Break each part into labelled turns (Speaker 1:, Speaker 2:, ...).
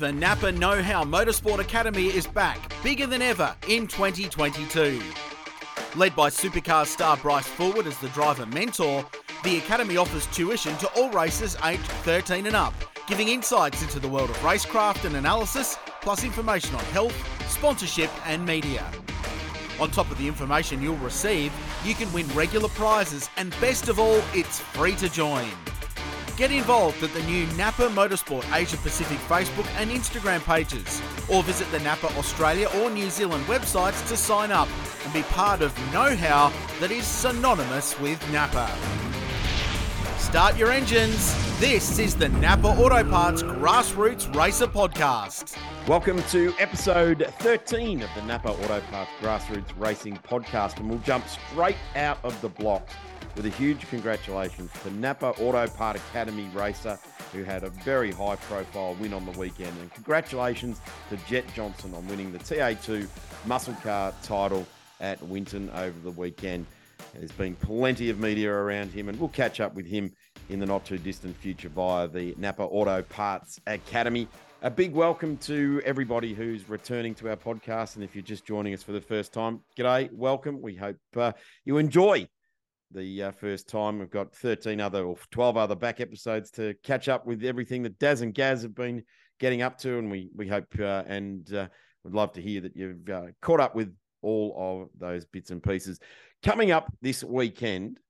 Speaker 1: The Napa Know How Motorsport Academy is back, bigger than ever in 2022. Led by supercar star Bryce Fullwood as the driver mentor, the Academy offers tuition to all racers aged 13 and up, giving insights into the world of racecraft and analysis, plus information on health, sponsorship, and media. On top of the information you'll receive, you can win regular prizes, and best of all, it's free to join. Get involved at the new Napa Motorsport Asia Pacific Facebook and Instagram pages, or visit the Napa Australia or New Zealand websites to sign up and be part of know how that is synonymous with Napa. Start your engines. This is the Napa Auto Parts Grassroots Racer Podcast.
Speaker 2: Welcome to episode 13 of the Napa Auto Parts Grassroots Racing Podcast, and we'll jump straight out of the blocks with a huge congratulations to Napa Auto Part Academy racer who had a very high profile win on the weekend. And congratulations to Jett Johnson on winning the TA2 muscle car title at Winton over the weekend. There's been plenty of media around him, and we'll catch up with him in the not too distant future via the Napa Auto Parts Academy. A big welcome to everybody who's returning to our podcast. And if you're just joining us for the first time, g'day, welcome. We hope uh, you enjoy the uh, first time. We've got 13 other or 12 other back episodes to catch up with everything that Daz and Gaz have been getting up to. And we, we hope uh, and uh, would love to hear that you've uh, caught up with all of those bits and pieces. Coming up this weekend,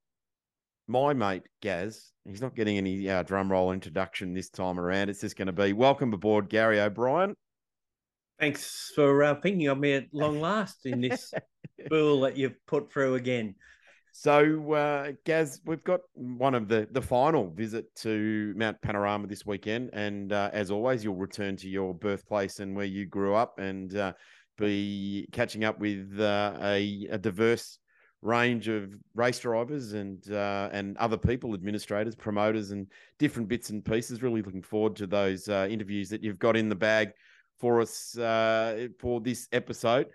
Speaker 2: my mate Gaz, he's not getting any uh, drum roll introduction this time around. It's just going to be welcome aboard, Gary O'Brien.
Speaker 3: Thanks for uh, thinking of me at long last in this pool that you've put through again.
Speaker 2: So, uh, Gaz, we've got one of the the final visit to Mount Panorama this weekend, and uh, as always, you'll return to your birthplace and where you grew up, and uh, be catching up with uh, a, a, diverse range of race drivers and uh, and other people, administrators, promoters, and different bits and pieces. Really looking forward to those uh, interviews that you've got in the bag for us for this episode.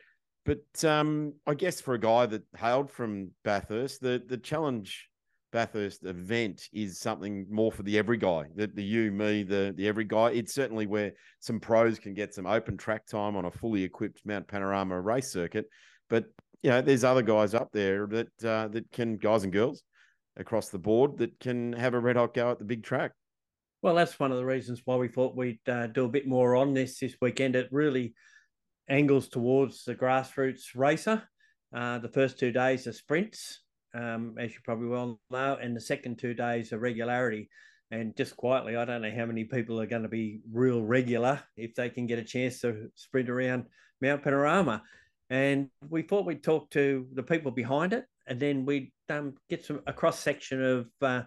Speaker 2: But um, I guess for a guy that hailed from Bathurst, the the challenge Bathurst event is something more for the every guy, the, the you, me, the the every guy. It's certainly where some pros can get some open track time on a fully equipped Mount Panorama race circuit. But you know, there's other guys up there that uh, that can guys and girls across the board that can have a red hot go at the big track.
Speaker 3: Well, that's one of the reasons why we thought we'd uh, do a bit more on this this weekend. It really angles towards the grassroots racer. Uh, the first two days are sprints, um, as you probably well know, and the second two days are regularity. And just quietly, I don't know how many people are going to be real regular if they can get a chance to sprint around Mount Panorama. And we thought we'd talk to the people behind it, and then we'd um, get some a cross section of uh,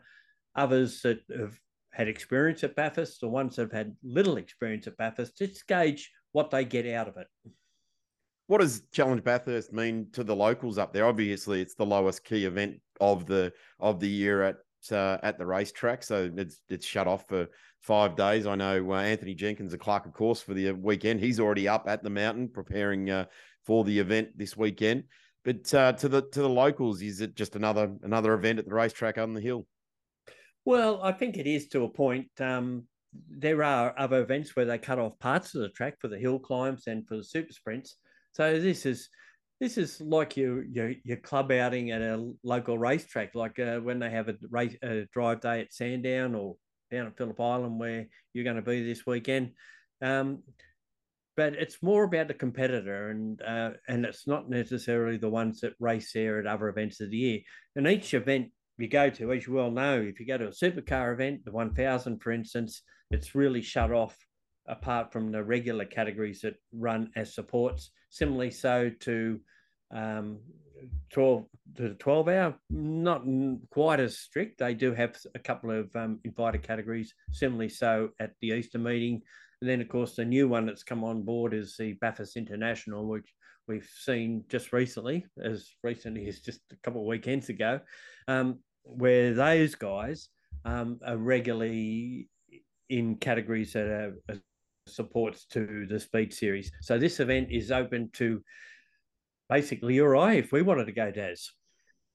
Speaker 3: others that have had experience at Bathurst, the ones that have had little experience at Bathurst, to gauge what they get out of it.
Speaker 2: What does Challenge Bathurst mean to the locals up there? Obviously, it's the lowest key event of the of the year at uh, at the racetrack, so it's it's shut off for five days. I know uh, Anthony Jenkins, a clerk of course for the weekend, he's already up at the mountain preparing uh, for the event this weekend. But uh, to the to the locals, is it just another another event at the racetrack on the hill?
Speaker 3: Well, I think it is to a point. Um, there are other events where they cut off parts of the track for the hill climbs and for the super sprints. So this is this is like your your, your club outing at a local racetrack, like uh, when they have a race a drive day at Sandown or down at Phillip Island, where you're going to be this weekend. Um, but it's more about the competitor, and uh, and it's not necessarily the ones that race there at other events of the year. And each event you go to, as you well know, if you go to a supercar event, the 1000, for instance, it's really shut off apart from the regular categories that run as supports. Similarly, so to um, 12 to the 12 hour, not quite as strict. They do have a couple of um, invited categories. Similarly, so at the Easter meeting. And then, of course, the new one that's come on board is the Bathurst International, which we've seen just recently, as recently as just a couple of weekends ago, um, where those guys um, are regularly in categories that are, supports to the speed series. So this event is open to basically you or I if we wanted to go, Daz.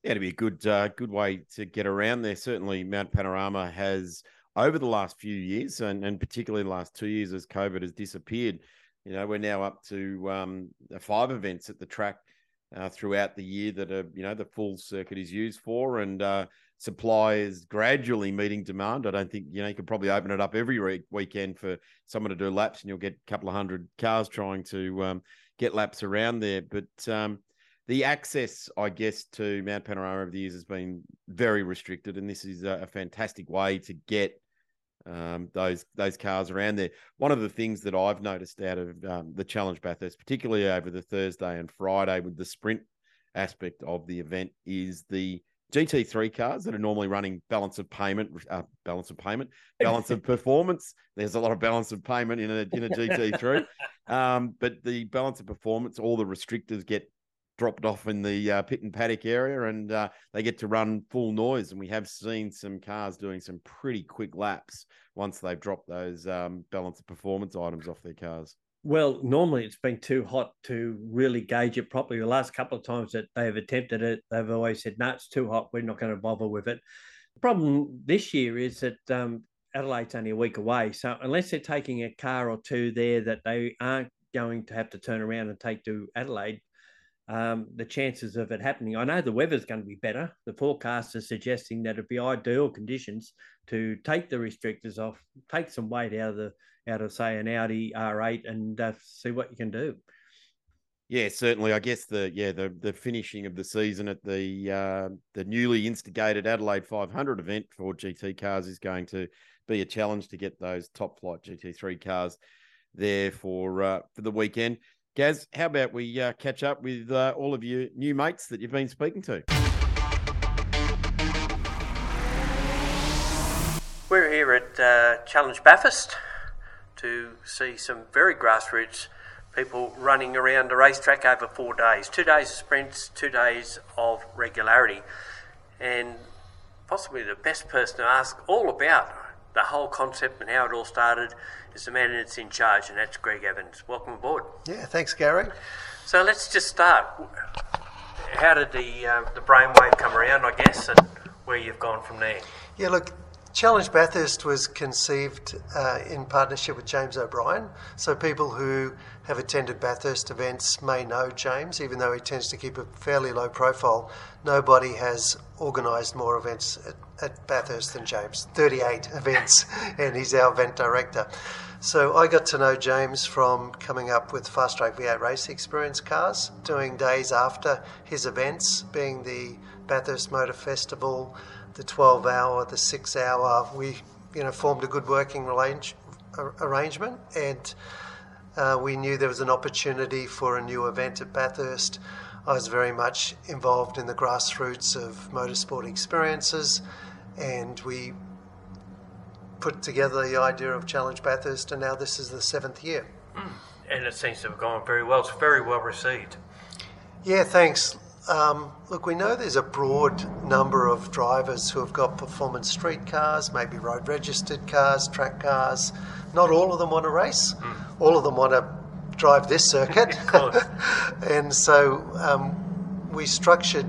Speaker 2: Yeah, it'd be a good uh, good way to get around there. Certainly, Mount Panorama has over the last few years, and, and particularly the last two years as COVID has disappeared. You know, we're now up to um, five events at the track uh, throughout the year that are, you know, the full circuit is used for, and uh, supply is gradually meeting demand. I don't think, you know, you could probably open it up every re- weekend for someone to do laps, and you'll get a couple of hundred cars trying to um, get laps around there. But um, the access, I guess, to Mount Panorama over the years has been very restricted, and this is a, a fantastic way to get um, those those cars around there. One of the things that I've noticed out of um, the Challenge Bathurst, particularly over the Thursday and Friday with the sprint aspect of the event, is the GT3 cars that are normally running balance of payment, uh, balance of payment, balance of performance. There's a lot of balance of payment in a in a GT3, um, but the balance of performance, all the restrictors get dropped off in the uh, pit and paddock area and uh, they get to run full noise. And we have seen some cars doing some pretty quick laps once they've dropped those um, balance of performance items off their cars.
Speaker 3: Well, normally it's been too hot to really gauge it properly. The last couple of times that they've attempted it, they've always said, no, it's too hot. We're not going to bother with it. The problem this year is that um, Adelaide's only a week away. So unless they're taking a car or two there that they aren't going to have to turn around and take to Adelaide, um, the chances of it happening. I know the weather's going to be better. The forecast is suggesting that it'd be ideal conditions to take the restrictors off, take some weight out of the out of say an Audi R8, and uh, see what you can do.
Speaker 2: Yeah, certainly. I guess the yeah the the finishing of the season at the uh, the newly instigated Adelaide 500 event for GT cars is going to be a challenge to get those top flight GT3 cars there for uh, for the weekend. Gaz, how about we uh, catch up with uh, all of your new mates that you've been speaking to?
Speaker 4: We're here at uh, Challenge Bathurst to see some very grassroots people running around a racetrack over four days two days of sprints, two days of regularity. And possibly the best person to ask all about the whole concept and how it all started is the man that's in charge, and that's Greg Evans. Welcome aboard.
Speaker 5: Yeah, thanks, Gary.
Speaker 4: So let's just start. How did the uh, the brainwave come around, I guess, and where you've gone from there?
Speaker 5: Yeah, look, Challenge Bathurst was conceived uh, in partnership with James O'Brien. So people who have attended Bathurst events may know James, even though he tends to keep a fairly low profile. Nobody has organised more events at, at, Bathurst than James 38 events, and he's our event director. So I got to know James from coming up with Fast Track V8 Race Experience cars, doing days after his events, being the Bathurst Motor Festival the 12 hour, the six hour, we you know formed a good working arrange, arrangement, and uh, we knew there was an opportunity for a new event at Bathurst. I was very much involved in the grassroots of motorsport experiences, and we put together the idea of Challenge Bathurst, and now this is the seventh year.
Speaker 4: Mm. And it seems to have gone very well. It's very well received.
Speaker 5: Yeah, thanks. Um, look, we know there's a broad number of drivers who have got performance street cars, maybe road registered cars, track cars. Not all of them want to race. Mm. All of them want to drive this circuit. and so um, we structured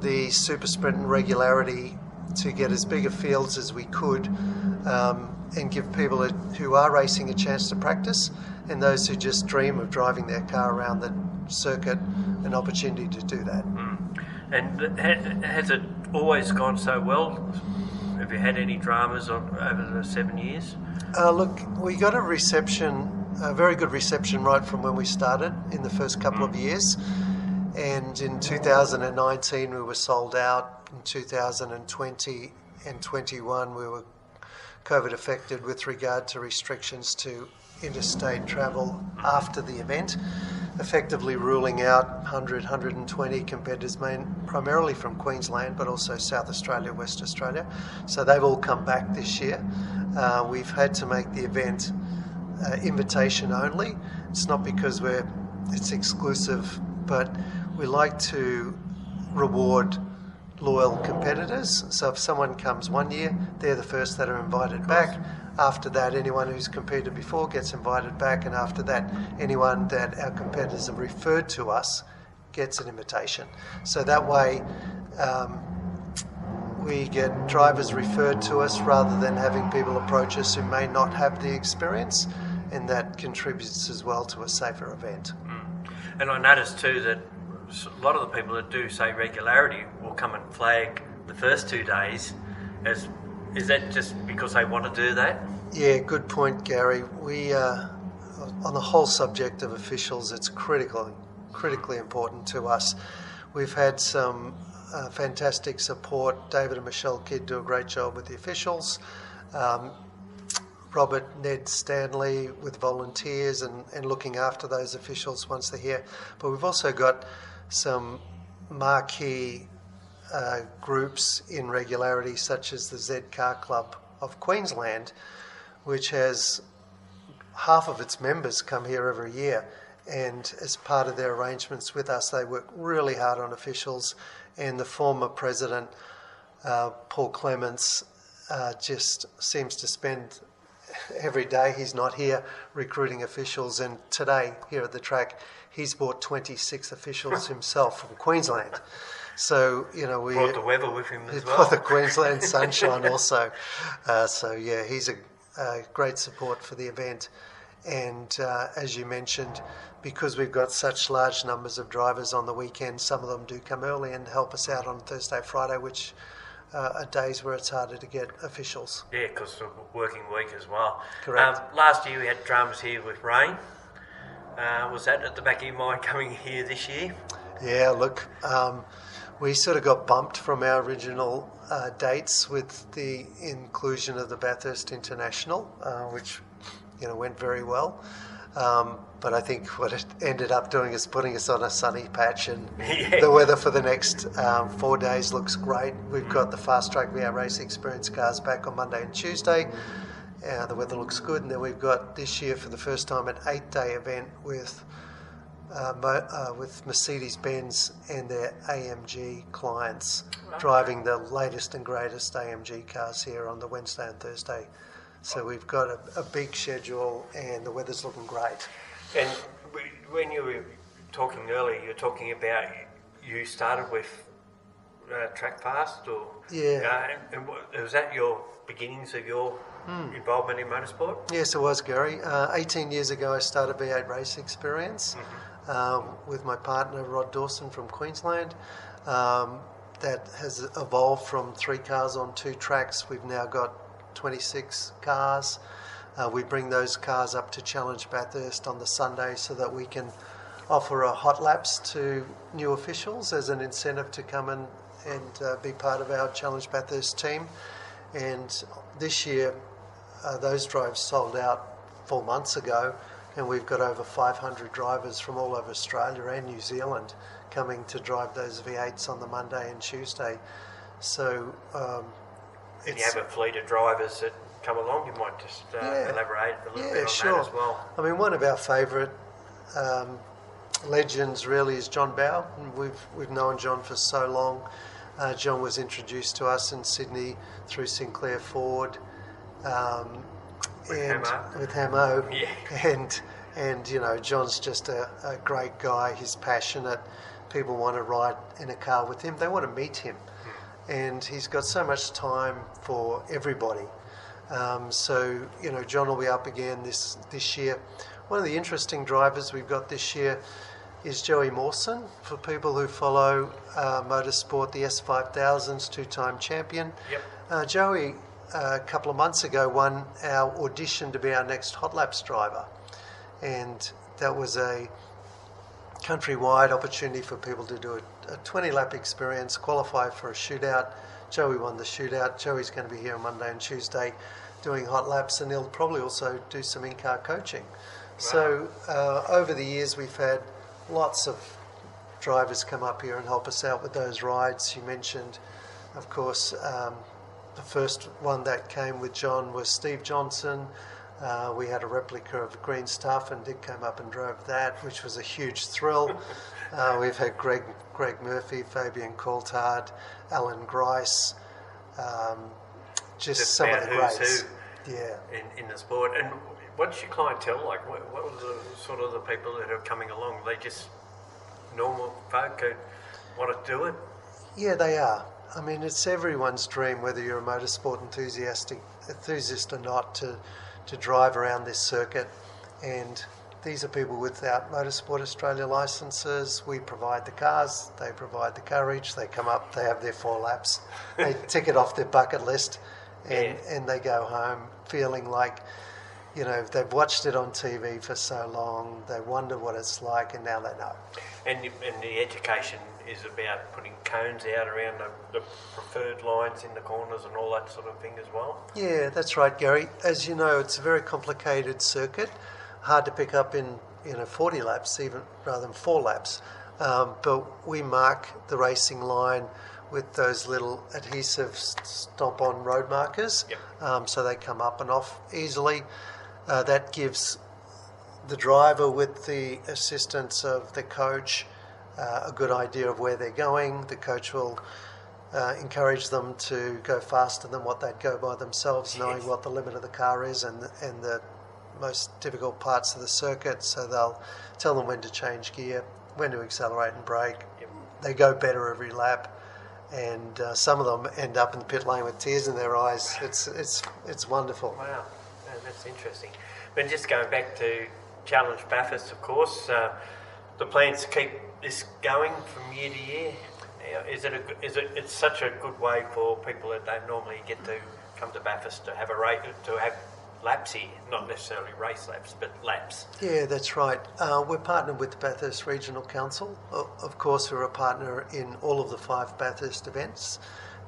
Speaker 5: the super sprint and regularity to get as big a fields as we could um, and give people a, who are racing a chance to practice and those who just dream of driving their car around the circuit an opportunity to do that. Mm.
Speaker 4: And has it always gone so well? Have you had any dramas over the seven years?
Speaker 5: Uh, look, we got a reception, a very good reception right from when we started in the first couple mm. of years. And in 2019, we were sold out. In 2020 and 21, we were COVID affected with regard to restrictions to interstate travel after the event effectively ruling out 100, 120 competitors, main, primarily from Queensland, but also South Australia, West Australia. So they've all come back this year. Uh, we've had to make the event uh, invitation only. It's not because we're it's exclusive, but we like to reward loyal competitors. So if someone comes one year, they're the first that are invited back. After that, anyone who's competed before gets invited back, and after that, anyone that our competitors have referred to us gets an invitation. So that way, um, we get drivers referred to us rather than having people approach us who may not have the experience, and that contributes as well to a safer event.
Speaker 4: And I noticed too that a lot of the people that do say regularity will come and flag the first two days. As is that just because they want to do that?
Speaker 5: Yeah, good point, Gary. We, uh, on the whole subject of officials, it's critically, critically important to us. We've had some uh, fantastic support. David and Michelle Kidd do a great job with the officials. Um, Robert Ned Stanley with volunteers and, and looking after those officials once they're here. But we've also got some marquee uh, groups in regularity, such as the Z Car Club of Queensland, which has half of its members come here every year. And as part of their arrangements with us, they work really hard on officials. And the former president, uh, Paul Clements, uh, just seems to spend every day he's not here recruiting officials. And today, here at the track, he's brought 26 officials himself from Queensland. So you know we
Speaker 4: brought the weather with him as well.
Speaker 5: The Queensland sunshine also. Uh, so yeah, he's a, a, great support for the event. And uh, as you mentioned, because we've got such large numbers of drivers on the weekend, some of them do come early and help us out on Thursday, Friday, which uh, are days where it's harder to get officials.
Speaker 4: Yeah, because of working week as well.
Speaker 5: Correct.
Speaker 4: Um, last year we had dramas here with rain. Uh, was that at the back of your mind coming here this year?
Speaker 5: Yeah, look, um, we sort of got bumped from our original uh, dates with the inclusion of the Bathurst International, uh, which you know went very well. Um, but I think what it ended up doing is putting us on a sunny patch, and
Speaker 4: Yeah.
Speaker 5: the weather for the next um, four days looks great. We've got the fast track V8 race experience cars back on Monday and Tuesday. Uh, the weather looks good, and then we've got this year for the first time an eight-day event with uh, mo- uh, with Mercedes Benz and their AMG clients driving the latest and greatest AMG cars here on the Wednesday and Thursday. So we've got a, a big schedule, and the weather's looking great.
Speaker 4: And when you were talking earlier, you were talking about you started with uh, track fast, or
Speaker 5: Yeah.
Speaker 4: uh, and, and what- was that your beginnings of your involvement in motorsport?
Speaker 5: Yes, it was, Gary. Uh, 18 years ago, I started V8 Race Experience um, with my partner, Rod Dawson from Queensland. Um, that has evolved from three cars on two tracks. We've now got 26 cars. Uh, we bring those cars up to Challenge Bathurst on the Sunday so that we can offer a hot laps to new officials as an incentive to come and, and uh, be part of our Challenge Bathurst team. And this year, uh, those drives sold out four months ago, and we've got over 500 drivers from all over Australia and New Zealand coming to drive those V8s on the Monday and Tuesday. So um,
Speaker 4: And you have a fleet of drivers that come along. You might just uh,
Speaker 5: Yeah.
Speaker 4: elaborate a little
Speaker 5: yeah,
Speaker 4: bit on
Speaker 5: sure.
Speaker 4: that as well.
Speaker 5: I mean, one of our favourite um, legends really is John Bowe. We've we've known John for so long. Uh, John was introduced to us in Sydney through Sinclair Ford, um,
Speaker 4: With
Speaker 5: and
Speaker 4: Hamo.
Speaker 5: with Hamo,
Speaker 4: Yeah.
Speaker 5: and and you know John's just a, a great guy. He's passionate. People want to ride in a car with him. They want to meet him, and he's got so much time for everybody. Um, so you know, John will be up again this this year. One of the interesting drivers we've got this year is Joey Mawson. For people who follow uh, motorsport, the S5000's two-time champion.
Speaker 4: Yep.
Speaker 5: Uh, Joey, uh, a couple of months ago, won our audition to be our next Hot Laps driver, and that was a countrywide opportunity for people to do a, a 20 lap experience, qualify for a shootout. Joey won the shootout. Joey's going to be here on Monday and Tuesday doing hot laps, and he'll probably also do some in car coaching. So, uh, over the years, we've had lots of drivers come up here and help us out with those rides. You mentioned, of course, um, the first one that came with John was Steve Johnson. Uh, we had a replica of the Green Stuff, and Dick came up and drove that, which was a huge thrill. Uh, we've had Greg, Greg Murphy, Fabian Coulthard, Alan Grice, um, just,
Speaker 4: Just
Speaker 5: some of the greats.
Speaker 4: who.
Speaker 5: Yeah.
Speaker 4: in, in the sport. And what's your clientele like? What, what are the sort of the people that are coming along? They just normal folk who want to do it?
Speaker 5: Yeah, they are. I mean, it's everyone's dream, whether you're a motorsport enthusiastic enthusiast or not, to to drive around this circuit. And these are people without Motorsport Australia licenses. We provide the cars, they provide the courage. They come up, they have their four laps, they tick it off their bucket list, and
Speaker 3: Yeah.
Speaker 5: and they go home feeling like. You know, they've watched it on TV for so long, they wonder what it's like, and now they know.
Speaker 3: And, and the education is about putting cones out around the, the preferred lines in the corners and all that sort of thing as well.
Speaker 5: Yeah, that's right, Gary. As you know, it's a very complicated circuit, hard to pick up in you know 40 laps, even rather than four laps. Um, but we mark the racing line with those little adhesive stomp-on road markers,
Speaker 3: Yep.
Speaker 5: um, so they come up and off easily. Uh, that gives the driver, with the assistance of the coach, a good idea of where they're going. The coach will uh, encourage them to go faster than what they'd go by themselves, knowing what the limit of the car is and and the most difficult parts of the circuit. So they'll tell them when to change gear, when to accelerate and brake. They go better every lap, and uh, some of them end up in the pit lane with tears in their eyes. It's it's it's wonderful.
Speaker 3: Wow, that's interesting. But just going back to Challenge Bathurst, of course, uh, the plans to keep this going from year to year. Is it a, is it it's such a good way for people that don't normally get to come to Bathurst to have a race to have laps here, not necessarily race laps, but laps.
Speaker 5: Yeah, that's right. Uh, we're partnered with the Bathurst Regional Council. Of course, we're a partner in all of the five Bathurst events.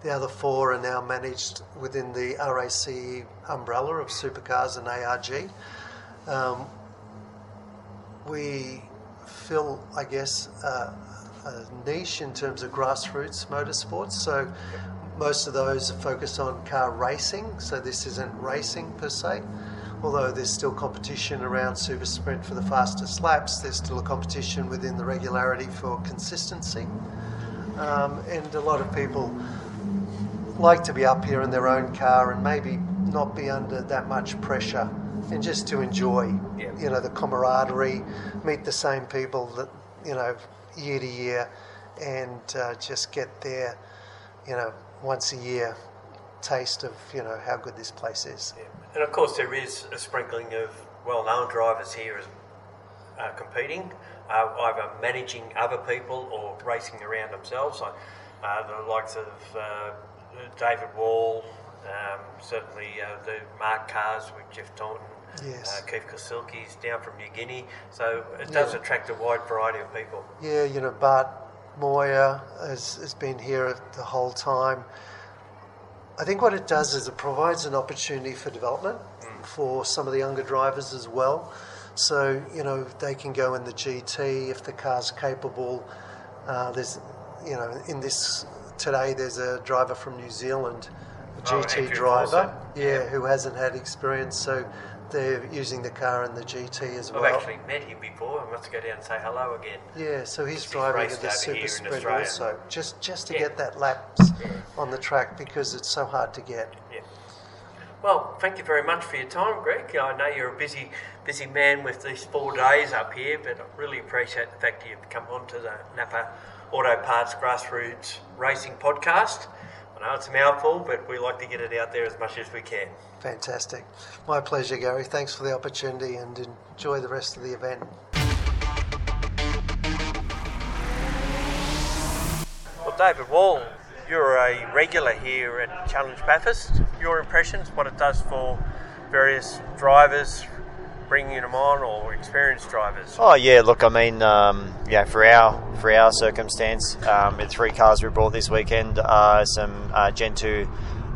Speaker 5: The other four are now managed within the RAC umbrella of supercars and ARG. Um, we fill, I guess, uh, a niche in terms of grassroots motorsports. So most of those are focused on car racing. So this isn't racing per se. Although there's still competition around Super Sprint for the fastest laps, there's still a competition within the regularity for consistency. Um, and a lot of people like to be up here in their own car and maybe not be under that much pressure and just to enjoy
Speaker 3: Yeah.
Speaker 5: you know the camaraderie meet the same people that you know year to year and uh, just get their you know once a year taste of you know how good this place is
Speaker 3: Yeah. And of course, there is a sprinkling of well-known drivers here as uh, competing, uh, either managing other people or racing around themselves. Like uh, the likes of uh, David Wall, um, certainly uh, the Mark Cars with Jeff Taunton.
Speaker 5: Yes.
Speaker 3: Uh, Keith Kassulke's down from New Guinea, so it does
Speaker 5: Yeah.
Speaker 3: attract a wide variety of people.
Speaker 5: Yeah, you know, Bart Mawer has, has been here the whole time. I think what it does is it provides an opportunity for development for some of the younger drivers as well. So, you know, they can go in the GT if the car's capable. Uh, there's, you know, in this today, there's a driver from New Zealand, a
Speaker 3: Oh,
Speaker 5: GT
Speaker 3: Andrew
Speaker 5: driver,
Speaker 3: Lawson.
Speaker 5: yeah, who hasn't had experience. So they're using the car in the GT as well.
Speaker 3: I've actually met him before. I must go down and say hello again.
Speaker 5: Yeah, so he's
Speaker 3: He's
Speaker 5: driving at the super sprint also, just just to
Speaker 3: Yeah.
Speaker 5: get that laps on the track because it's so hard to get.
Speaker 3: Yeah. Well, thank you very much for your time, Greg. I know you're a busy, busy man with these four days up here, but I really appreciate the fact that you've come on to the Napa Auto Parts Grassroots Racing Podcast. I know it's a mouthful, but we like to get it out there as much as we can.
Speaker 5: Fantastic, my pleasure, Gary. Thanks for the opportunity and enjoy the rest of the event.
Speaker 3: Well, David Wall, you're a regular here at Challenge Bathurst. Your impressions, what it does for various drivers, bringing them on, or experienced drivers?
Speaker 6: Oh yeah, look, I mean, um, yeah, for our for our circumstance, um, the three cars we brought this weekend are some uh, Gen two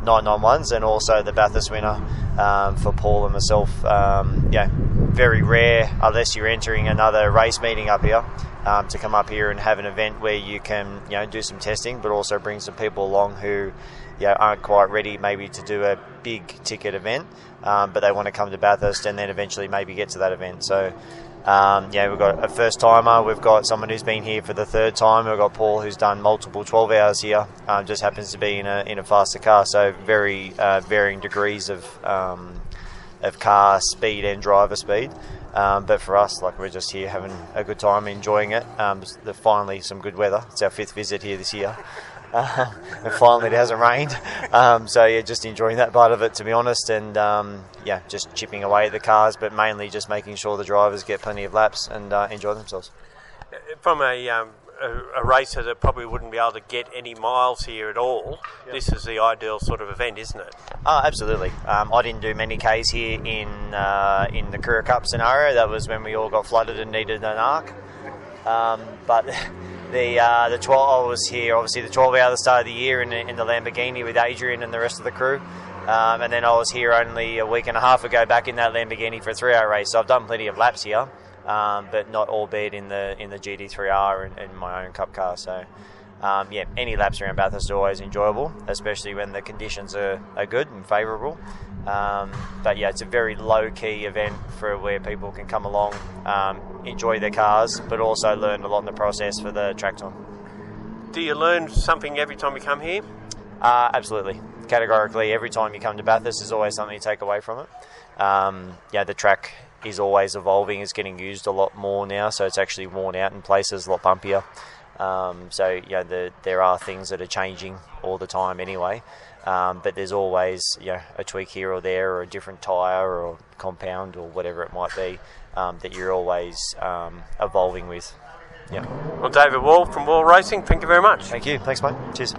Speaker 6: 991s and also the Bathurst winner um, for Paul and myself. Um, yeah, very rare unless you're entering another race meeting up here um, to come up here and have an event where you can you know do some testing, but also bring some people along who yeah, aren't quite ready maybe to do a big ticket event, um, but they want to come to Bathurst and then eventually maybe get to that event. So, um, yeah, we've got a first timer, we've got someone who's been here for the third time, we've got Paul who's done multiple 12 hours here, um, just happens to be in a, in a faster car, so very uh, varying degrees of, um, of car speed and driver speed. Um, but for us, like we're just here having a good time, enjoying it. Um, finally some good weather. It's our fifth visit here this year. Uh, and finally it hasn't rained. Um, so yeah, just enjoying that part of it to be honest, and um, yeah, just chipping away at the cars, but mainly just making sure the drivers get plenty of laps and uh, enjoy themselves.
Speaker 4: From a um, a, a, racer that probably wouldn't be able to get any miles here at all, yep. this is the ideal sort of event, isn't it?
Speaker 6: Oh, absolutely. Um, I didn't do many Ks here in uh, in the Carrera Cup scenario. That was when we all got flooded and needed an arc. Um, but the uh, the 12 I was here, obviously the 12 hour the start of the year in, in the Lamborghini with Adrian and the rest of the crew. Um, and then I was here only a week and a half ago back in that Lamborghini for a three hour race. So I've done plenty of laps here um, but not albeit in the in the GT3R and, in my own Cup car. So. Um, yeah, any laps around Bathurst are always enjoyable, especially when the conditions are, are good and favourable. Um, but yeah, it's a very low key event for where people can come along, um, enjoy their cars, but also learn a lot in the process for the track time.
Speaker 4: Do you learn something every time you come here?
Speaker 6: Uh, absolutely. Categorically, every time you come to Bathurst, there's always something you take away from it. Um, yeah, the track is always evolving, is getting used a lot more now, so it's actually worn out in places, a lot bumpier. Um, so yeah, the, there are things that are changing all the time anyway. Um, but there's always you know, a tweak here or there, or a different tyre or compound or whatever it might be um, that you're always um, evolving with. Yeah.
Speaker 4: Well, David Wall from Wall Racing, thank you very much.
Speaker 6: Thank you. Thanks, mate. Cheers.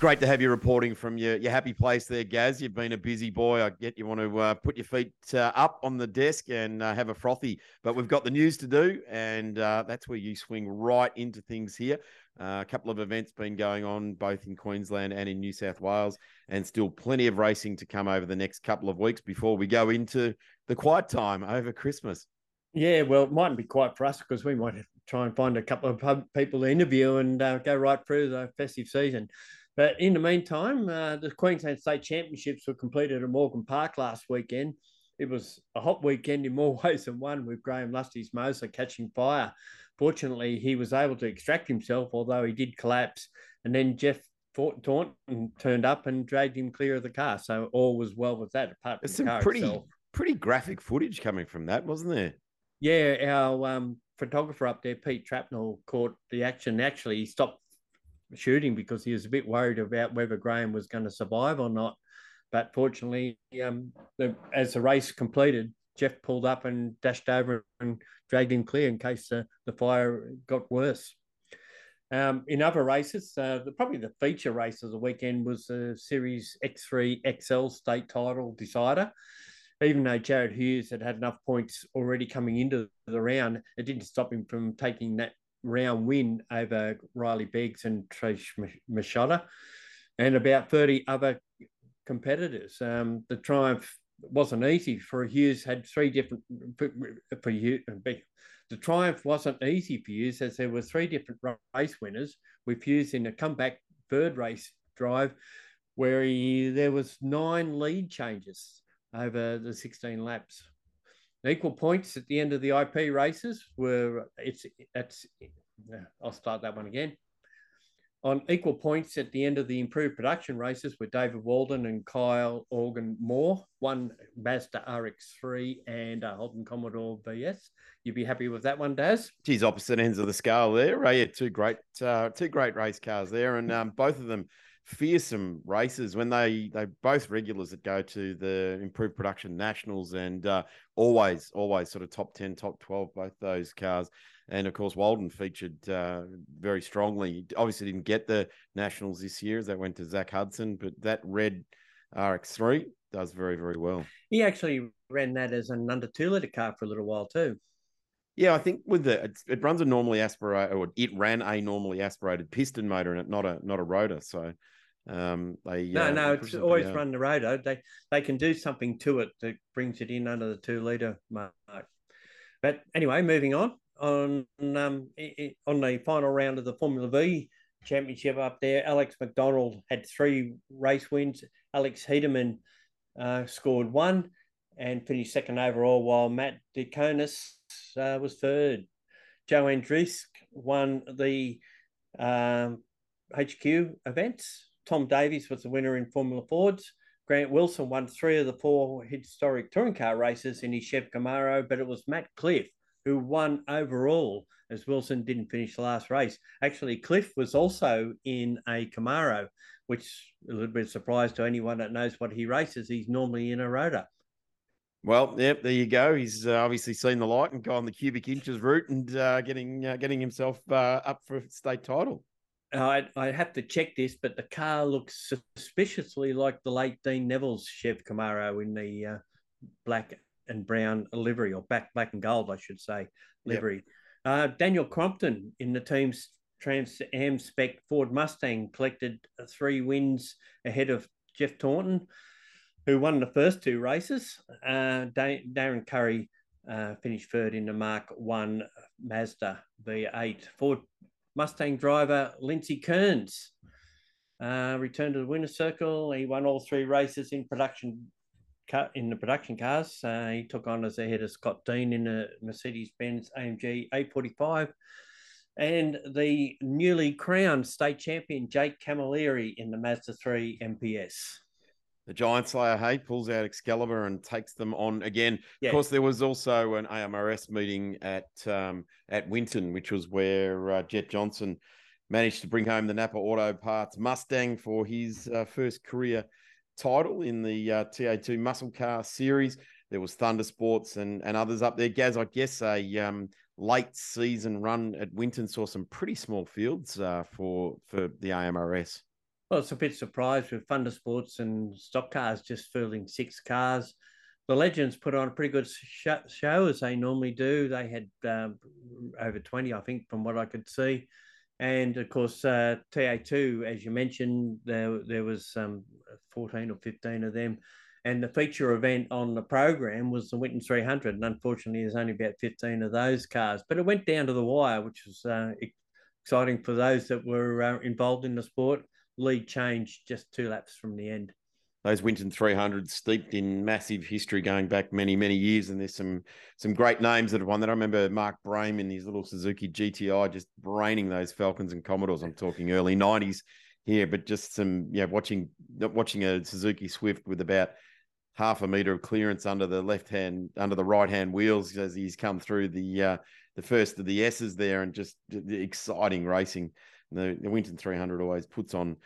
Speaker 2: Great to have you reporting from your, your happy place there, Gaz. You've been a busy boy. I get you want to uh, put your feet uh, up on the desk and uh, have a frothy, but we've got the news to do, and uh, that's where you swing right into things here. Uh, a couple of events been going on both in Queensland and in New South Wales, and still plenty of racing to come over the next couple of weeks before we go into the quiet time over Christmas.
Speaker 3: Yeah, well, it mightn't be quiet for us because we might try and find a couple of people to interview and uh, go right through the festive season. But in the meantime, uh, the Queensland State Championships were completed at Morgan Park last weekend. It was a hot weekend in more ways than one, with Graham Lusty's Mosler catching fire. Fortunately, he was able to extract himself, although he did collapse. And then Jeff Taunton turned up and dragged him clear of the car. So all was well with that. Apart
Speaker 2: There's some pretty itself. pretty graphic footage coming from that, wasn't there?
Speaker 3: Yeah, our um, photographer up there, Pete Trapnell, caught the action. Actually, he stopped shooting because he was a bit worried about whether Graham was going to survive or not. But fortunately, um, the, as the race completed, Jeff pulled up and dashed over and dragged him clear in case the, the fire got worse. Um, in other races, uh, the, probably the feature race of the weekend was the Series X3 XL state title decider. Even though Jared Hughes had had enough points already coming into the round, it didn't stop him from taking that round win over Riley Beggs and Trish Machota and about 30 other competitors. Um, the triumph wasn't easy for Hughes, had three different, for Hughes, the triumph wasn't easy for Hughes as there were three different race winners with Hughes in a comeback third race drive where he, there was nine lead changes over the 16 laps equal points at the end of the IP races were it's that's I'll start that one again. On equal points at the end of the improved production races were David Walden and Kyle Organ Moore, one Mazda RX3 and a Holden Commodore VS. You'd be happy with that one, Daz?
Speaker 2: Geez, opposite ends of the scale there. Right? Yeah, two great, uh, two great race cars there, and um, both of them fearsome races when they they both regulars that go to the improved production nationals and uh, always always sort of top 10 top 12 both those cars. And of course walden featured uh, very strongly. Obviously didn't get the nationals this year as that went to zach hudson but that red rx3 does very very well.
Speaker 3: He actually ran that as an under two liter car for a little while too
Speaker 2: yeah, I think with the it runs a normally aspirated or it ran a normally aspirated piston motor in it, not a not a rotor. So um, they
Speaker 3: no, uh, no, it's always out. run the rotor. They they can do something to it that brings it in under the two liter mark. But anyway, moving on on um, on the final round of the Formula V championship up there, Alex McDonald had three race wins. Alex Hedeman uh, scored one and finished second overall, while Matt DeConis uh, was third. Joe Andrisk won the um, HQ events Tom Davies was the winner in Formula Fords. Grant Wilson won three of the four historic touring car races in his Chev Camaro, but it was Matt Cliff who won overall as Wilson didn't finish the last race. Actually, Cliff was also in a Camaro, which a little bit of surprise to anyone that knows what he races. He's normally in a Rotor.
Speaker 2: Well, yep, there you go. He's uh, obviously seen the light and gone the cubic inches route and uh, getting uh, getting himself uh, up for state title.
Speaker 3: I I have to check this, but the car looks suspiciously like the late Dean Neville's Chev Camaro in the uh, black and brown livery, or back black and gold, I should say, livery. Yep. Uh, Daniel Crompton in the team's Trans Am Spec Ford Mustang collected three wins ahead of Jeff Taunton who won the first two races. Uh, Darren Curry uh, finished third in the Mark 1 Mazda V8. Ford Mustang driver Lindsay Kearns uh, returned to the winner's circle. He won all three races in production in the production cars. Uh, he took on as ahead of Scott Dean in the Mercedes-Benz AMG A45. And the newly crowned state champion Jake Camilleri in the Mazda 3 MPS
Speaker 2: the Giant Slayer, hey, pulls out Excalibur and takes them on again. Yeah. Of course, there was also an AMRS meeting at um, at Winton, which was where uh, Jett Johnson managed to bring home the Napa Auto Parts Mustang for his uh, first career title in the uh, TA2 Muscle Car Series. There was Thunder Sports and, and others up there. Gaz, I guess a um, late season run at Winton saw some pretty small fields uh, for for the AMRS.
Speaker 3: Well, it's a bit surprised with Thunder Sports and stock cars just fielding six cars. The Legends put on a pretty good show as they normally do. They had um, over 20, I think, from what I could see. And of course, uh, TA2, as you mentioned, there, there was um, 14 or 15 of them. And the feature event on the program was the Winton 300. And unfortunately, there's only about 15 of those cars. But it went down to the wire, which was uh, exciting for those that were uh, involved in the sport lead change just two laps from the end.
Speaker 2: Those Winton 300s steeped in massive history going back many, many years. And there's some some great names that have won that. I remember Mark Brame in his little Suzuki GTI just braining those Falcons and Commodores. I'm talking early 90s here, but just some, yeah, watching watching a Suzuki Swift with about half a meter of clearance under the left hand, under the right hand wheels as he's come through the uh, the first of the S's there, and just the exciting racing. The, the Winton 300 always puts on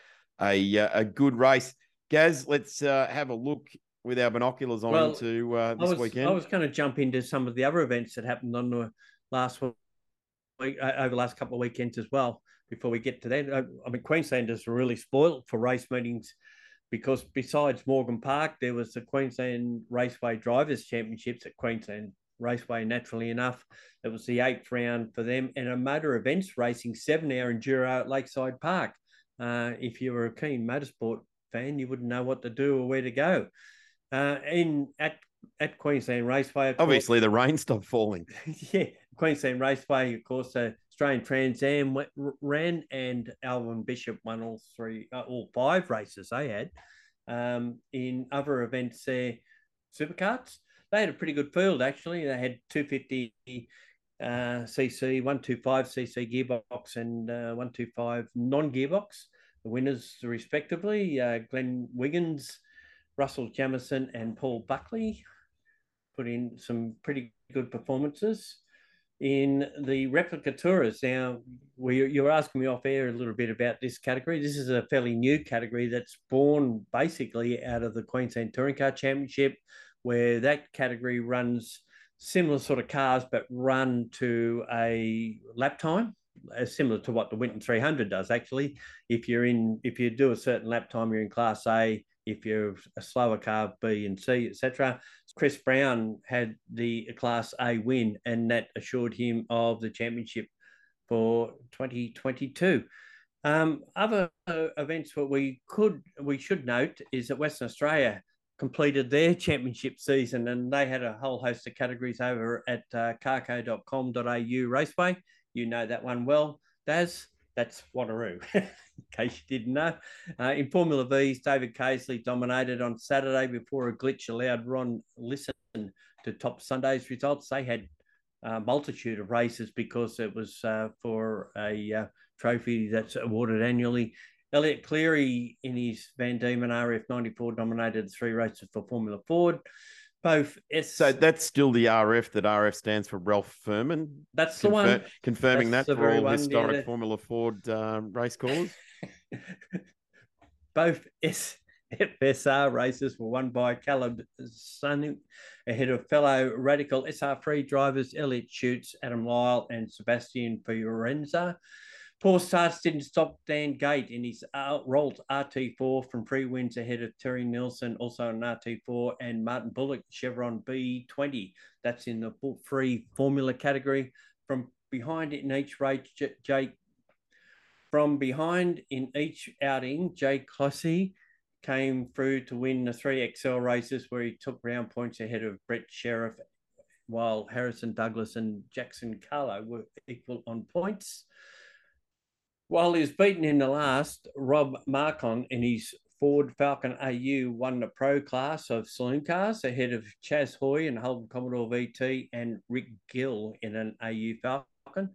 Speaker 2: a uh, a good race. Gaz, let's uh, have a look with our binoculars on well, into uh, this
Speaker 3: I was,
Speaker 2: weekend.
Speaker 3: I was going to jump into some of the other events that happened on the last week, uh, over the last couple of weekends as well. Before we get to that, uh, I mean, Queenslanders are really spoiled for race meetings because besides Morgan Park, there was the Queensland Raceway Drivers Championships at Queensland Raceway, naturally enough. It was the eighth round for them, and a motor events racing seven hour enduro at Lakeside Park. Uh, if you were a keen motorsport fan, you wouldn't know what to do or where to go. Uh, in at at Queensland Raceway,
Speaker 2: obviously the rain stopped falling.
Speaker 3: yeah, Queensland Raceway, of course, uh, Australian Trans Am ran, and Alvin Bishop won all three, uh, all five races they had. Um, in other events, there, supercarts they had a pretty good field actually. They had 250 uh, cc, 125 cc gearbox, and uh, 125 non gearbox. The winners, respectively, uh, Glenn Wiggins, Russell Jamison, and Paul Buckley put in some pretty good performances in the replica tours. Now, we, you were asking me off air a little bit about this category. This is a fairly new category that's born basically out of the Queensland Touring Car Championship, where that category runs similar sort of cars, but run to a lap time, uh, similar to what the Winton 300 does. Actually, if you're in, if you do a certain lap time, you're in Class A. If you're a slower car, B and C, etc. Chris Brown had the Class A win, and that assured him of the championship for 2022. Um, other events what we could we should note is that Western Australia completed their championship season and they had a whole host of categories over at uh, carco.com.au raceway. You know that one well, Daz. That's Wanneroo, in case you didn't know. Uh, in Formula V's, David Casely dominated on Saturday before a glitch allowed Ron listen to top Sunday's results. They had a multitude of races because it was uh, for a uh, trophy that's awarded annually. Elliot Cleary in his Van Diemen RF94 dominated three races for Formula Ford. both S.
Speaker 2: So that's still the RF that RF stands for Ralph Firman.
Speaker 3: That's the one.
Speaker 2: Confirming
Speaker 3: That's
Speaker 2: that for all
Speaker 3: one,
Speaker 2: historic
Speaker 3: yeah.
Speaker 2: Formula Ford um, race callers.
Speaker 3: Both S- FSR races were won by Caleb Sanu ahead of fellow radical SR3 drivers Elliot Schutz, Adam Lyle, and Sebastian Fiorenza. Poor starts didn't stop Dan Gate in his uh, Ralt RT4 from free wins ahead of Terry Nielsen, also an RT4, and Martin Bullock, Chevron B20. That's in the free formula category. From behind in each race, Jake from behind in each outing, Jake Clossy came through to win the three XL races where he took round points ahead of Brett Sheriff, while Harrison Douglas and Jackson Carlo were equal on points. While he was beaten in the last, Rob Marcon in his Ford Falcon AU won the pro class of saloon cars ahead of Chaz Hoy and Holden Commodore VT and Rick Gill in an AU Falcon.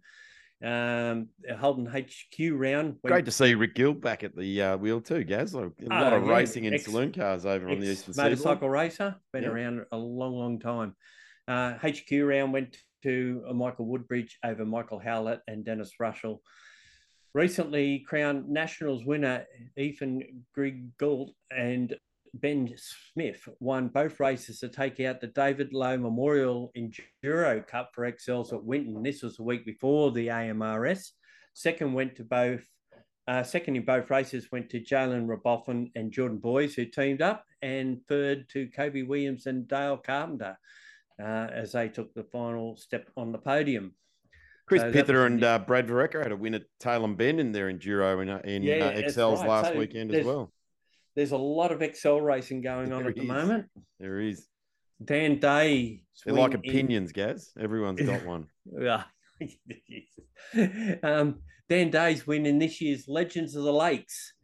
Speaker 3: Um, Holden HQ round. went
Speaker 2: Great to see Rick Gill back at the uh, wheel too, Gaz. A lot
Speaker 3: Oh,
Speaker 2: of
Speaker 3: yeah.
Speaker 2: racing in
Speaker 3: Ex-
Speaker 2: saloon cars over on the eastern
Speaker 3: motorcycle
Speaker 2: seaboard.
Speaker 3: racer, been
Speaker 2: Yeah.
Speaker 3: around a long, long time. Uh, HQ round went to uh, Michael Woodbridge over Michael Howlett and Dennis Russell. Recently crowned Nationals winner Ethan Grigg Gould and Ben Smith won both races to take out the David Lowe Memorial Enduro Cup for XLs at Winton. This was a week before the AMRS. Second went to both uh, second in both races went to Jalen Raboffin and Jordan Boys, who teamed up, and third to Kobe Williams and Dale Carpenter uh, as they took the final step on the podium.
Speaker 2: Chris
Speaker 3: So
Speaker 2: Pither and uh, Brad Vareca had a win at Tailem Bend in their enduro in, uh, in
Speaker 3: Yeah,
Speaker 2: uh, XLs
Speaker 3: right.
Speaker 2: last
Speaker 3: So
Speaker 2: weekend as well.
Speaker 3: There's a lot of XL racing going on
Speaker 2: There
Speaker 3: at the moment.
Speaker 2: There is.
Speaker 3: Dan Day.
Speaker 2: They're like opinions, Gaz. Everyone's got one.
Speaker 3: Yeah. um, Dan Day's win in this year's Legends of the Lakes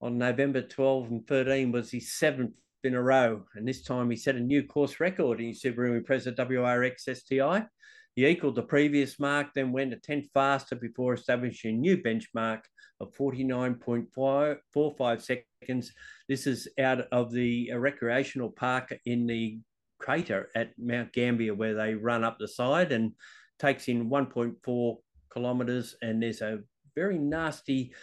Speaker 3: on November 12 and 13 was his seventh in a row. And this time he set a new course record in his Subaru Impreza WRX STI. He equaled the previous mark, then went a tenth faster before establishing a new benchmark of 49.45 seconds. This is out of the uh, recreational park in the crater at Mount Gambier, where they run up the side and takes in 1.4 kilometers. And there's a very nasty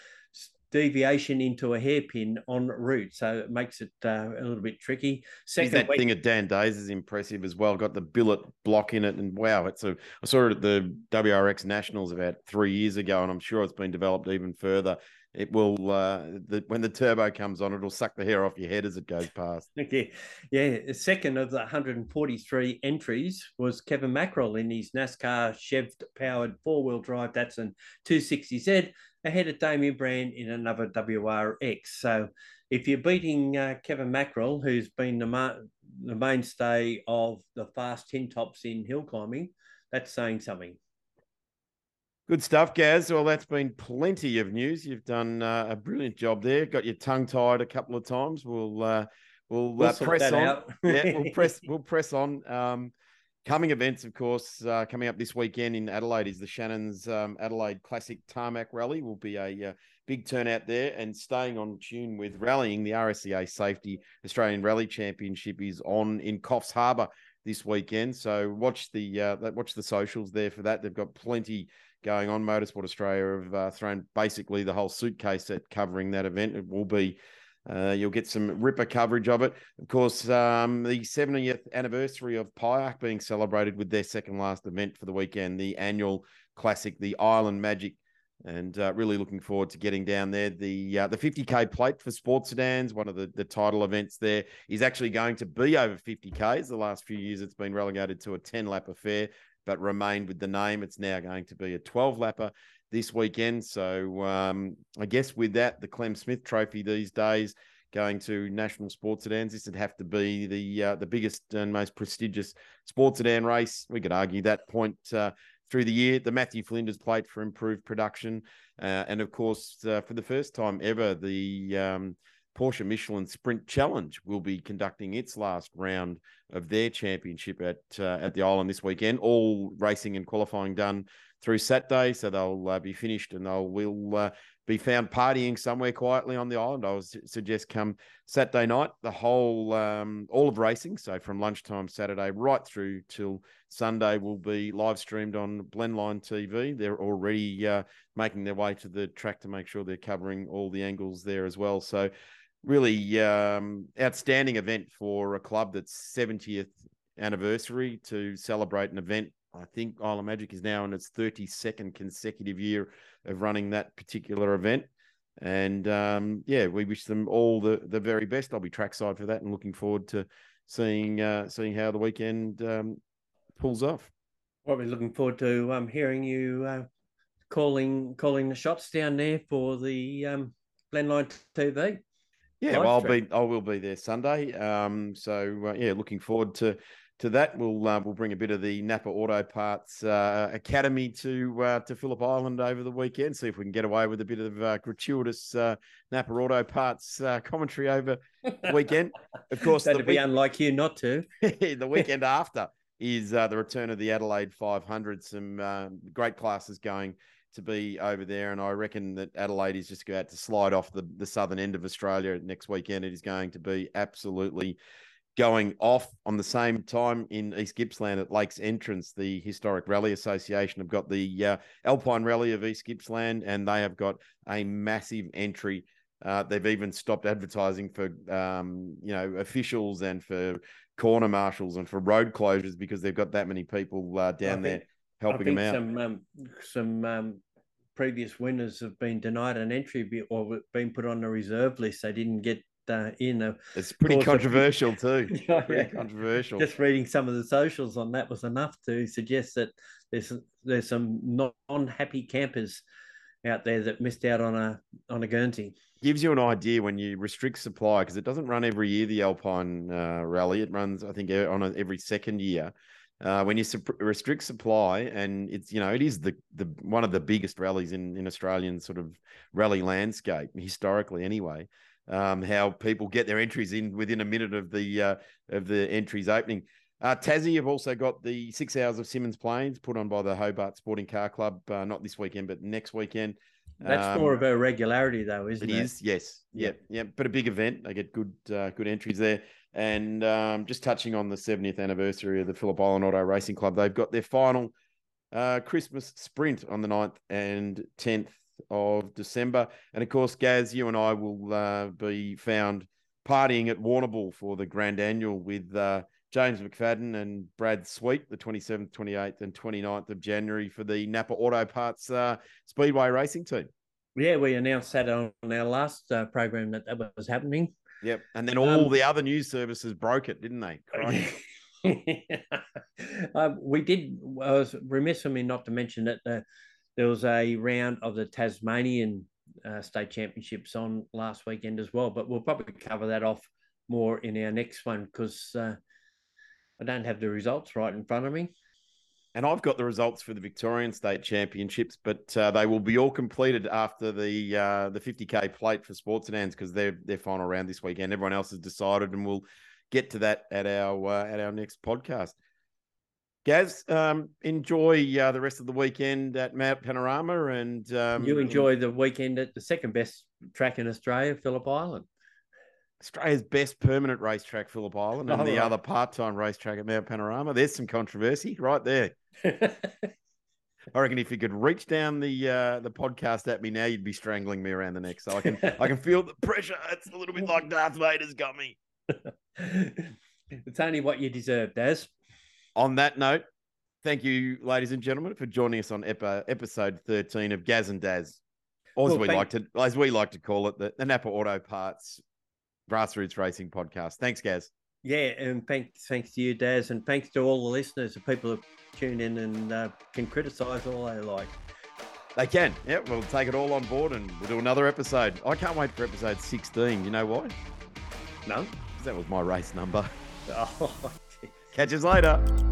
Speaker 3: deviation into a hairpin en route. So it makes it uh, a little bit tricky. Second
Speaker 2: that
Speaker 3: week-
Speaker 2: thing at Dan Days is impressive as well. Got the billet block in it, and wow, it's a. I saw it at the WRX Nationals about three years ago, and I'm sure it's been developed even further. It will uh, the, when the turbo comes on, it'll suck the hair off your head as it goes past.
Speaker 3: Okay. Yeah. The second of the 143 entries was Kevin Mackrell in his NASCAR Chev powered four wheel drive Datsun 260Z ahead of Damien Brand in another WRX. So if you're beating uh, Kevin Mackrell, who's been the, ma- the mainstay of the fast 10 tops in hill climbing, that's saying something.
Speaker 2: Good stuff, Gaz. Well, that's been plenty of news. You've done uh, a brilliant job there. Got your tongue tied a couple of times. We'll uh, we'll,
Speaker 3: We'll
Speaker 2: uh, press on. yeah, we'll press we'll press on. Um, coming events, of course, uh, coming up this weekend in Adelaide is the Shannon's um, Adelaide Classic Tarmac Rally. Will be a uh, big turnout there, and staying on tune with rallying. The RSEA Safety Australian Rally Championship is on in Coffs Harbour this weekend. So watch the uh, watch the socials there for that. They've got plenty going on. Motorsport Australia have uh, thrown basically the whole suitcase at covering that event. It will be. Uh, you'll get some ripper coverage of it. Of course, um, the 70th anniversary of PIAC being celebrated with their second last event for the weekend, the annual classic, the Island Magic, and uh, really looking forward to getting down there. The uh, the 50k plate for sports sedans, one of the, the title events there, is actually going to be over 50k's. The last few years, it's been relegated to a 10 lap affair, but remained with the name. It's now going to be a 12 lapper this weekend. So um, I guess with that, the Clem Smith Trophy these days going to national sports sedans, this would have to be the uh, the biggest and most prestigious sports sedan race. We could argue that point uh, through the year. The Matthew Flinders Plate for improved production, uh, and of course, uh, for the first time ever, the um, Porsche Michelin Sprint Challenge will be conducting its last round of their championship at uh, at the island this weekend. All racing and qualifying done through Saturday, so they'll uh, be finished and they'll will uh, be found partying somewhere quietly on the island, I would suggest come Saturday night, the whole, um, all of racing. So from lunchtime Saturday right through till Sunday will be live streamed on Blendline TV. They're already uh, making their way to the track to make sure they're covering all the angles there as well. So really um, outstanding event for a club that's 70th anniversary to celebrate an event I think Isle of Magic is now in its 32nd consecutive year of running that particular event. And um, yeah, we wish them all the, the very best. I'll be trackside for that and looking forward to seeing uh, seeing how the weekend um, pulls off.
Speaker 3: Well, we're looking forward to um, hearing you uh, calling calling the shots down there for the um, Blendline TV.
Speaker 2: Yeah, well, I'll be I will be there Sunday. Um, so uh, yeah, looking forward to to that. We'll uh, we'll bring a bit of the Napa Auto Parts uh, Academy to uh, to Phillip Island over the weekend. See if we can get away with a bit of uh, gratuitous uh, Napa Auto Parts uh, commentary over the weekend. Of course,
Speaker 3: that'd be week- unlike you not to.
Speaker 2: the weekend after is the return of the Adelaide 500. Some great classes going to be over there, and I reckon that Adelaide is just about to slide off the the southern end of Australia next weekend. It is going to be absolutely going off on the same time in East Gippsland at Lakes Entrance. The Historic Rally Association have got the uh, Alpine Rally of East Gippsland, and they have got a massive entry. Uh, they've even stopped advertising for um, you know officials and for corner marshals and for road closures because they've got that many people uh, down there helping them out.
Speaker 3: Some um, some um, previous winners have been denied an entry or been put on the reserve list. They didn't get uh, in. A
Speaker 2: it's pretty controversial too. yeah, controversial.
Speaker 3: Just reading some of the socials on that was enough to suggest that there's there's some non-happy campers out there that missed out on a on a Guernsey.
Speaker 2: Gives you an idea when you restrict supply because it doesn't run every year. The Alpine uh, Rally it runs, I think, on a, every second year. Uh, when you restrict supply, and it's you know it is the the one of the biggest rallies in in Australian sort of rally landscape historically, anyway um, how people get their entries in within a minute of the uh, of the entries opening. Uh, Tassie have also got the six hours of Symmons Plains put on by the Hobart Sporting Car Club, uh, not this weekend, but next weekend.
Speaker 3: That's um, more of a regularity, though, isn't
Speaker 2: it? It is, yes, yeah, yeah, but a big event. They get good, uh, good entries there. And um, just touching on the 70th anniversary of the Phillip Island Auto Racing Club, they've got their final uh, Christmas sprint on the 9th and 10th of December. And of course, Gaz, you and I will uh, be found partying at Warrnambool for the grand annual with uh, James McFadden and Brad Sweet, the 27th, 28th, and 29th of January for the Napa Auto Parts uh, Speedway Racing Team.
Speaker 3: Yeah, we announced that on our last uh, program that that was happening.
Speaker 2: Yep, and then all um, the other news services broke it, didn't they?
Speaker 3: uh, we did. I was remiss of me not to mention that the there was a round of the Tasmanian uh, state championships on last weekend as well, but we'll probably cover that off more in our next one because uh, I don't have the results right in front of me.
Speaker 2: And I've got the results for the Victorian State Championships, but uh, they will be all completed after the uh, the 50k plate for Sports Sedans because they're their final round this weekend. Everyone else has decided, and we'll get to that at our uh, at our next podcast. Gaz, um, enjoy uh, the rest of the weekend at Mount Panorama, and um,
Speaker 3: you enjoy the weekend at the second best track in Australia, Phillip Island.
Speaker 2: Australia's best permanent racetrack, Phillip Island, and oh, the right. other part-time racetrack at Mount Panorama. There's some controversy right there. I reckon if you could reach down the uh, the podcast at me now, you'd be strangling me around the neck. So I can I can feel the pressure. It's a little bit like Darth Vader's got me.
Speaker 3: it's only what you deserve, Des
Speaker 2: on that note, thank you, ladies and gentlemen, for joining us on episode 13 of Gaz and Daz. Or as well, we like to as we like to call it, the, the Napa Auto Parts Grassroots Racing Podcast. Thanks, Gaz.
Speaker 3: Yeah, and thanks thanks to you, Daz, and thanks to all the listeners, and people who tune in and uh, can criticise all they like.
Speaker 2: They can. Yeah, we'll take it all on board and we'll do another episode. I can't wait for episode 16. You know why?
Speaker 3: No.
Speaker 2: Because That was my race number. Oh. Catch us later.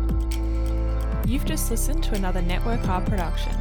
Speaker 7: You've just listened to another Network R production.